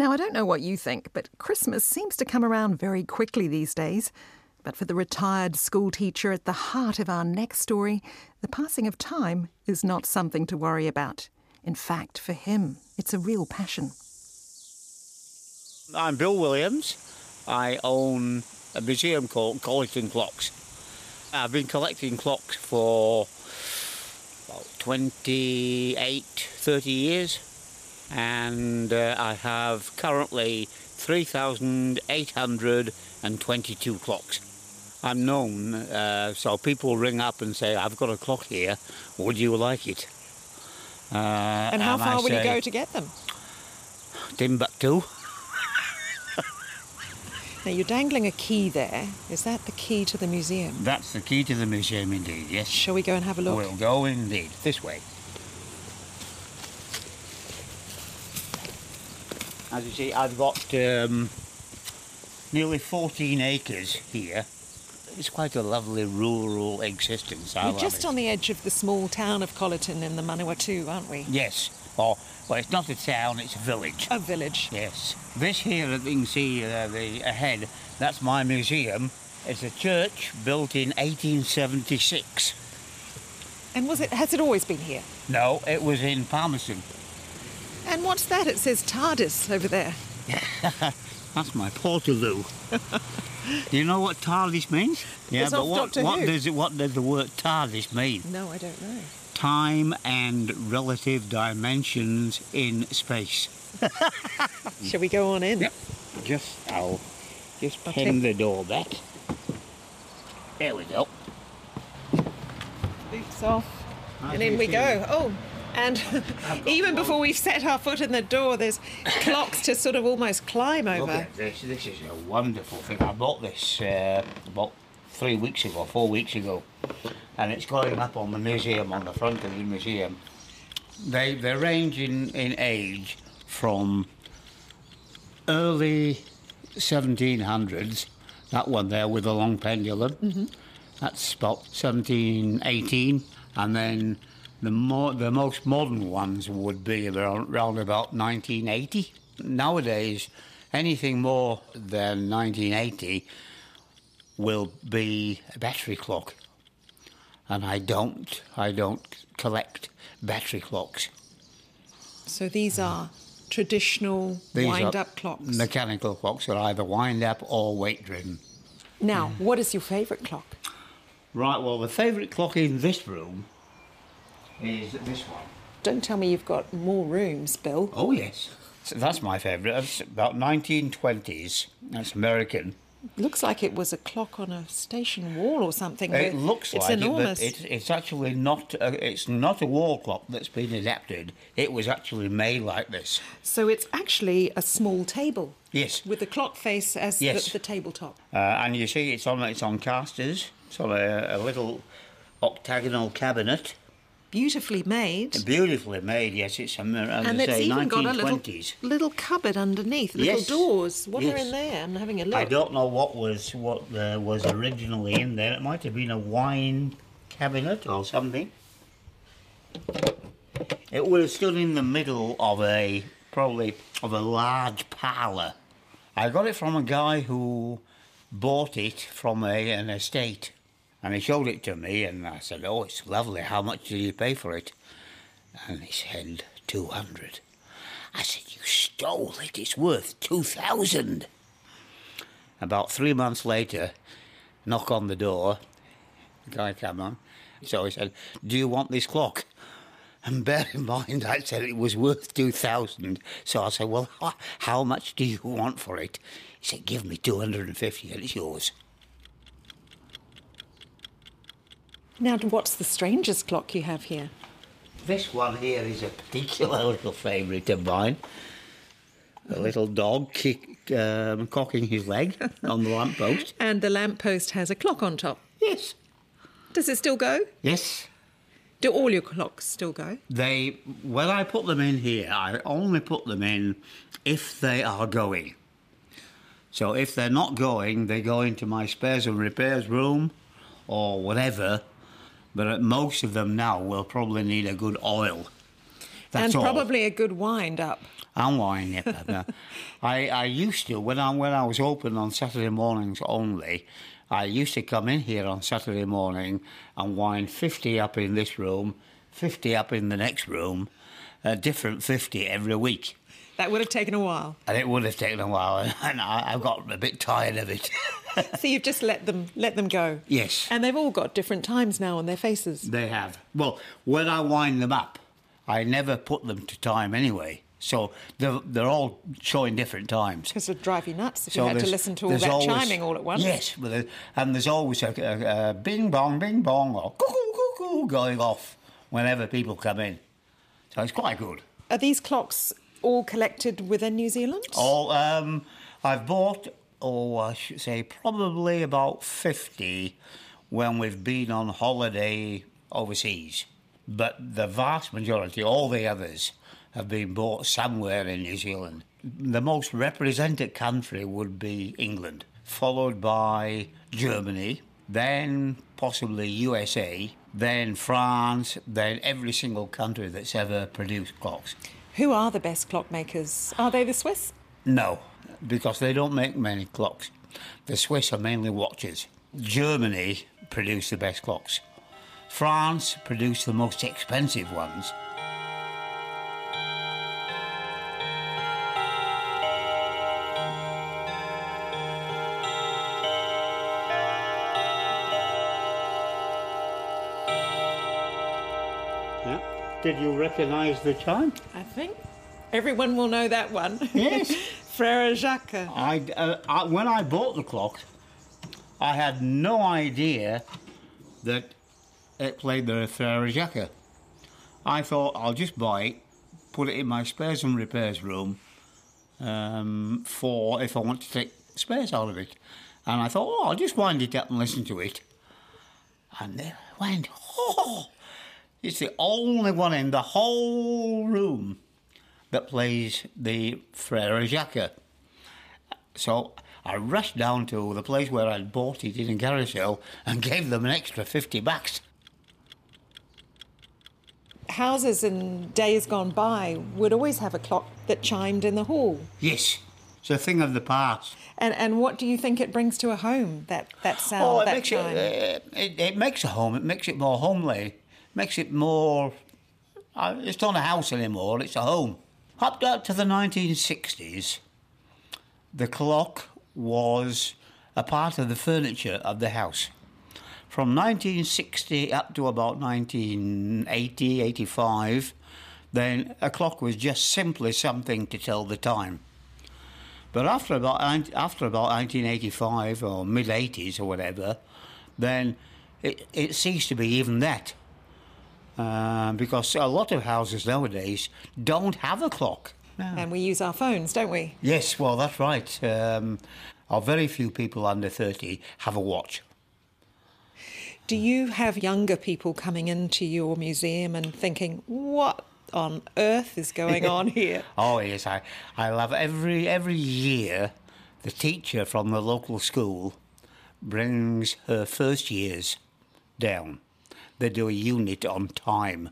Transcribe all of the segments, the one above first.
Now, I don't know what you think, but Christmas seems to come around very quickly these days. But for the retired school teacher at the heart of our next story, the passing of time is not something to worry about. In fact, for him, it's a real passion. I'm Bill Williams. I own a museum called Colyton Clocks. I've been collecting clocks for about 28, 30 years, and uh, I have currently 3,822 clocks. I'm known, uh, so people ring up and say, I've got a clock here, would you like it? Uh, And how I far will you go to get them? Timbuktu. Now, you're dangling a key there. Is that the key to the museum? That's the key to the museum, indeed, yes. Shall we go and have a look? We'll go indeed, this way. As you see, I've got um, nearly 14 acres here. It's quite a lovely rural existence. I We're just it. on the edge of the small town of Colyton in the Manawatu, aren't we? Yes. Oh, well, it's not a town, it's a village. A village. Yes. This here that you can see uh, the ahead, that's my museum. It's a church built in 1876. And was it? Has it always been here? No, it was in Palmerston. And what's that? It says TARDIS over there. That's my Portaloo. Do you know what TARDIS means? Yeah, It's but what, what does it, what does the word TARDIS mean? No, I don't know. Time and relative dimensions in space. Shall we go on in? Yep. Just I'll just Okay. pin the door back. There we go. Boots off. How and in we go. Oh, and even before we've set our foot in the door, there's clocks to sort of almost climb over. this. This is a wonderful thing. I bought this uh, about three weeks ago, four weeks ago, and it's going up on the museum on the front of the museum. They they range in, in age from early 1700s. That one there with the long pendulum. That's about 1718, and then the more the most modern ones would be around, around about 1980. Nowadays, anything more than 1980 will be a battery clock, and I don't I don't collect battery clocks. So these are traditional These wind are up clocks. Mechanical clocks are either wind up or weight driven. now, what is your favourite clock? Right. Well, the favourite clock in this room is this one. Don't tell me you've got more rooms, Bill. Oh yes, so that's my favourite. It's about 1920s. That's American. Looks like it was a clock on a station wall or something. It but looks it's like enormous. it, but it, it's actually not. A, it's not a wall clock that's been adapted. It was actually made like this. So it's actually a small table Yes. with the clock face as Yes. the, the tabletop. Uh, and you see, it's on it's on casters. It's on a, a little octagonal cabinet, Beautifully made. beautifully made. Yes, it's um, and it's say, even got a little little cupboard underneath, little Yes. doors. What are in there? I'm having a look. I don't know what was what uh, was originally in there. It might have been a wine cabinet or something. It would have stood in the middle of a probably of a large parlour. I got it from a guy who bought it from a, an estate, and he showed it to me, and I said, "Oh, it's lovely. How much did you pay for it?" And he said, 200. I said, "You stole it. It's worth two thousand. About three months later, knock on the door. The guy came on. So he said, Do you want this clock? And bear in mind, I said it was worth 2000 So I said, Well, how much do you want for it? He said, Give me 250 and it's yours. Now, what's the strangest clock you have here? This one here is a particular little favourite of mine. A little dog kick, um, cocking his leg on the lamppost. And the lamppost has a clock on top. Yes. Does it still go? Yes. Do all your clocks still go? They, when I put them in here, I only put them in if they are going. So if they're not going, they go into my spares and repairs room or whatever. But uh, most of them now will probably need a good oil. That's and probably all. a good wind up. And wind up. I, I used to, when I, when I was open on Saturday mornings only, I used to come in here on Saturday morning and wind 50 up in this room, 50 up in the next room, a different 50 every week. That would have taken a while. And it would have taken a while, and I, have got a bit tired of it. so you've just let them let them go. Yes. And they've all got different times now on their faces. They have. Well, when I wind them up, I never put them to time anyway. So they're, they're all showing different times. Because it would drive you nuts if so you had to listen to all that always, chiming all at once. Yes, and there's always a, a, a bing bong, bing bong, or cuckoo, cuckoo going off whenever people come in. So it's quite good. Are these clocks all collected within New Zealand? All, um, I've bought, oh, I should say, probably about 50 when we've been on holiday overseas. But the vast majority, all the others, have been bought somewhere in New Zealand. The most represented country would be England, followed by Germany, then possibly USA, then France, then every single country that's ever produced clocks. Who are the best clockmakers? Are they the Swiss? No, because they don't make many clocks. The Swiss are mainly watches. Germany produce the best clocks. France produce the most expensive ones. Did you recognise the chime? I think everyone will know that one. Yes. Frere Jacques. I, uh, I, when I bought the clock, I had no idea that it played the Frere Jacques. I thought I'll just buy it, put it in my spares and repairs room um, for if I want to take spares out of it. And I thought, oh, I'll just wind it up and listen to it. And then I went, oh, it's the only one in the whole room that plays the Frere Jacques. So I rushed down to the place where I'd bought it in Carousel and gave them an extra 50 bucks. Houses in days gone by would always have a clock that chimed in the hall. Yes, it's a thing of the past. And and what do you think it brings to a home that that sound oh, it that makes? It, uh, it, it makes a home. It makes it more homely makes it more. Uh, it's not a house anymore, it's a home. Up to the 1960s, the clock was a part of the furniture of the house. From 1960 up to about 1980, 85, then a clock was just simply something to tell the time. But after about after about 1985 or mid 80s or whatever, then it, it ceased to be even that. Uh, because a lot of houses nowadays don't have a clock. No. And we use our phones, don't we? Yes, well, that's right. Um, very few people under 30 have a watch. Do you have younger people coming into your museum and thinking, what on earth is going on here? oh, yes. I, I love every, every year the teacher from the local school brings her first years down they do a unit on time.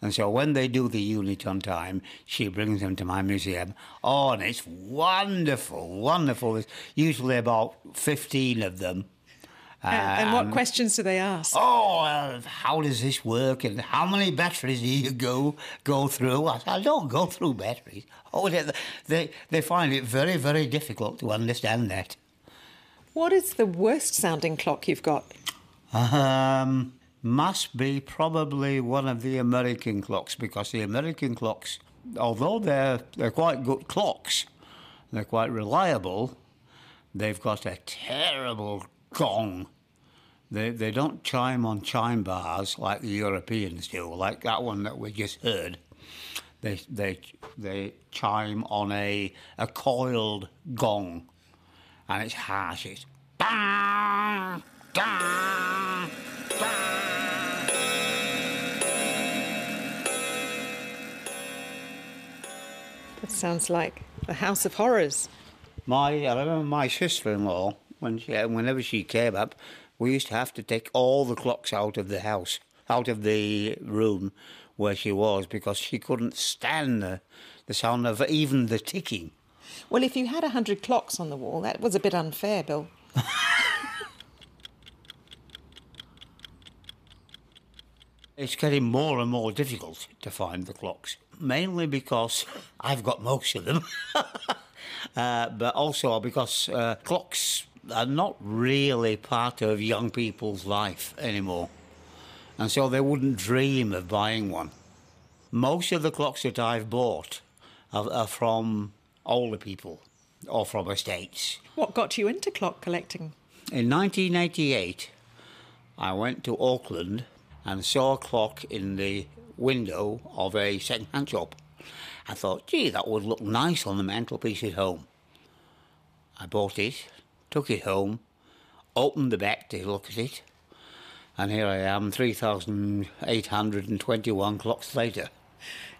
And so when they do the unit on time, she brings them to my museum. Oh, and it's wonderful, wonderful. There's usually about 15 of them. And, and what questions do they ask? Oh, uh, how does this work? And how many batteries do you go go through? I, I don't go through batteries. Oh, they, they, they find it very, very difficult to understand that. What is the worst sounding clock you've got? Um, must be probably one of the American clocks because the American clocks, although they're they're quite good clocks, they're quite reliable. They've got a terrible gong. They they don't chime on chime bars like the Europeans do, like that one that we just heard. They they they chime on a a coiled gong, and it's harsh. It's bang. That sounds like the House of Horrors. My, I remember my sister-in-law when she, whenever she came up, we used to have to take all the clocks out of the house, out of the room where she was, because she couldn't stand the, the sound of even the ticking. Well, if you had a hundred clocks on the wall, that was a bit unfair, Bill. It's getting more and more difficult to find the clocks, mainly because I've got most of them, uh, but also because uh, clocks are not really part of young people's life anymore, and so they wouldn't dream of buying one. Most of the clocks that I've bought are, are from older people or from estates. What got you into clock collecting? In 1988, I went to Auckland and saw a clock in the window of a second-hand shop. I thought, gee, that would look nice on the mantelpiece at home. I bought it, took it home, opened the back to look at it, and here I am, 3,821 clocks later.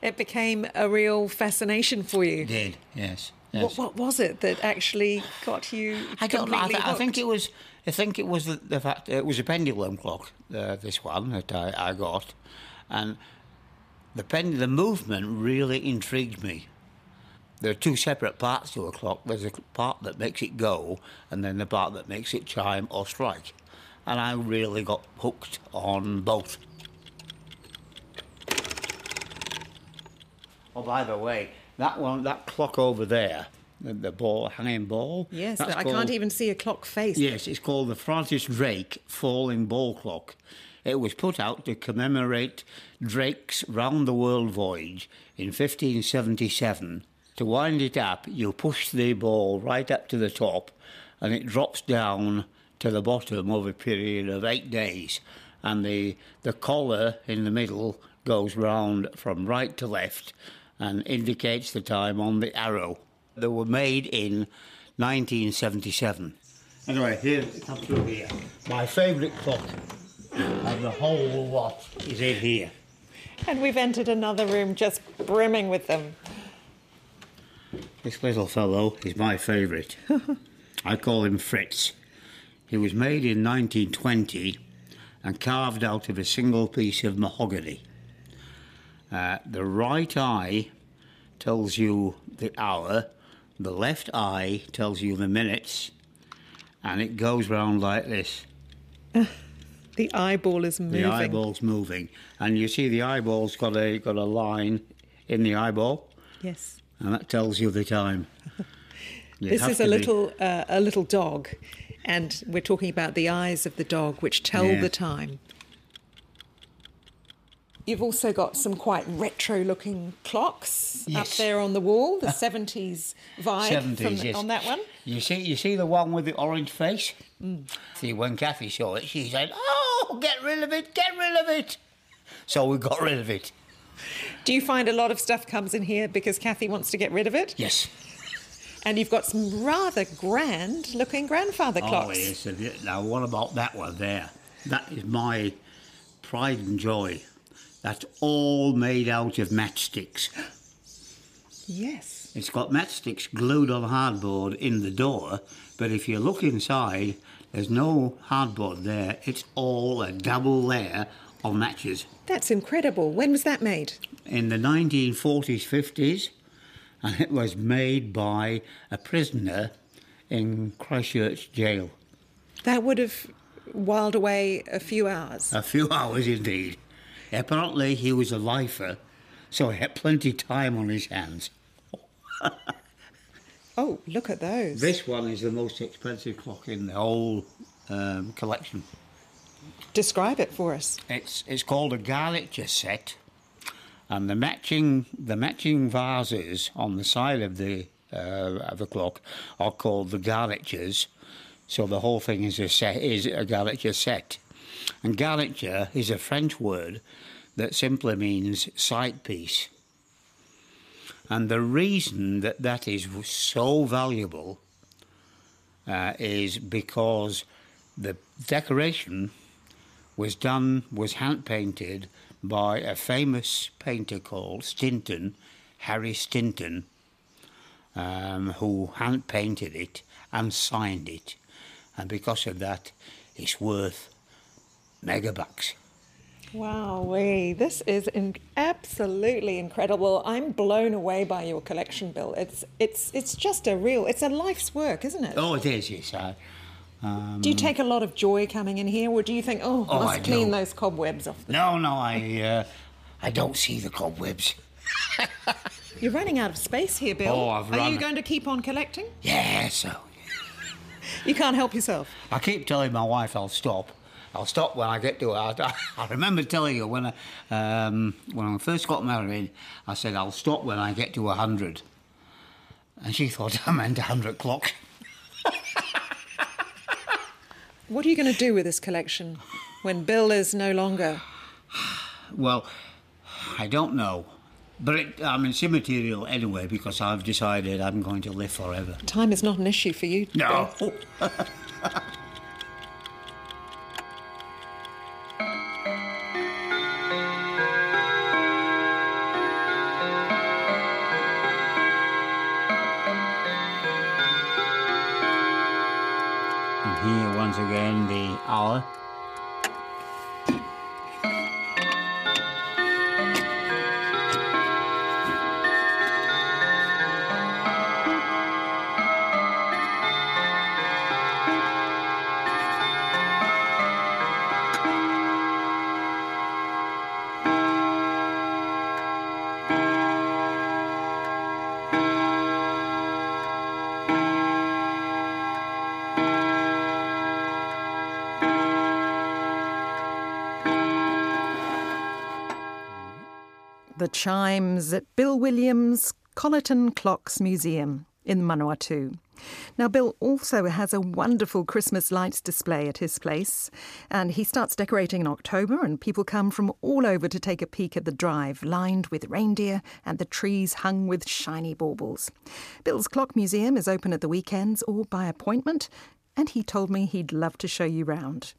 It became a real fascination for you. Did, yes. What, yes. what was it that actually got you I don't know. I, th- I think it was. I think it was the, the fact it was a pendulum clock. Uh, this one that I, I got, and the pen, the movement really intrigued me. There are two separate parts to a clock. There's a part that makes it go, and then the part that makes it chime or strike. And I really got hooked on both. Oh, by the way, that one, that clock over there, the, the ball, hanging ball. Yes, I called- can't even see a clock face. Yes, it's called the Francis Drake Falling Ball Clock. It was put out to commemorate Drake's round the world voyage in 1577. To wind it up, you push the ball right up to the top and it drops down to the bottom over a period of eight days. And the, the collar in the middle goes round from right to left and indicates the time on the arrow. They were made in 1977. Anyway, here, come through here. My favourite clock of the whole lot is in here. And we've entered another room just brimming with them. This little fellow is my favourite. I call him Fritz. He was made in 1920 and carved out of a single piece of mahogany. Uh, the right eye tells you the hour, the left eye tells you the minutes, and it goes round like this. The eyeball is moving. The eyeball's moving, and you see the eyeball's got a got a line in the eyeball, Yes. and that tells you the time. You This is a little uh, a little dog, and we're talking about the eyes of the dog, which tell Yeah. the time. You've also got some quite retro-looking clocks up there on the wall. The seventies vibe 70s, from, yes. on that one. You see, you see the one with the orange face. Mm. See, when Kathy saw it, she said, "Oh, get rid of it! Get rid of it!" So we got rid of it. Do you find a lot of stuff comes in here because Kathy wants to get rid of it? Yes. And you've got some rather grand-looking grandfather clocks. Oh, clocks. yes. Now, what about that one there? That is my pride and joy. That's all made out of matchsticks. Yes. It's got matchsticks glued on hardboard in the door, but if you look inside, there's no hardboard there. It's all a double layer of matches. That's incredible. When was that made? in the 1940s, 50s, and it was made by a prisoner in Christchurch jail. That would have whiled away a few hours. A few hours indeed. Apparently, he was a lifer, so he had plenty of time on his hands. Oh, look at those. This one is the most expensive clock in the whole um, collection. Describe it for us. It's it's called a garniture set, and the matching the matching vases on the side of the uh, of the clock are called the garnitures. So the whole thing is a set is a garniture set, and garniture is a French word that simply means side piece. And the reason that that is so valuable uh, is because the decoration was done, was hand painted by a famous painter called Stinton, Harry Stinton, um, who hand painted it and signed it. And because of that, it's worth megabucks. Wow, this is in- absolutely incredible. I'm blown away by your collection, Bill. It's it's it's just a real, it's a life's work, isn't it? Oh, it is, yes. I, um, do you take a lot of joy coming in here, or do you think, oh, Oh, must I clean do. those cobwebs off? no, no, I, uh, I don't see the cobwebs. You're running out of space here, Bill. Oh, I've Are run- you going to keep on collecting? Yeah, so You can't help yourself. I keep telling my wife I'll stop. I'll stop when I get to it. I, I remember telling her when I, um, when I first got married, I said I'll stop when I get to a hundred, and she thought I meant a hundred clock. What are you going to do with this collection when Bill is no longer? Well, I don't know, but it, I mean it's immaterial anyway because I've decided I'm going to live forever. Time is not an issue for you. No. Here once again the hour. The chimes at Bill Williams' Colyton Clocks Museum in Manawatu. Now, Bill also has a wonderful Christmas lights display at his place, and he starts decorating in October, and people come from all over to take a peek at the drive, lined with reindeer and the trees hung with shiny baubles. Bill's Clock Museum is open at the weekends or by appointment, and he told me he'd love to show you round.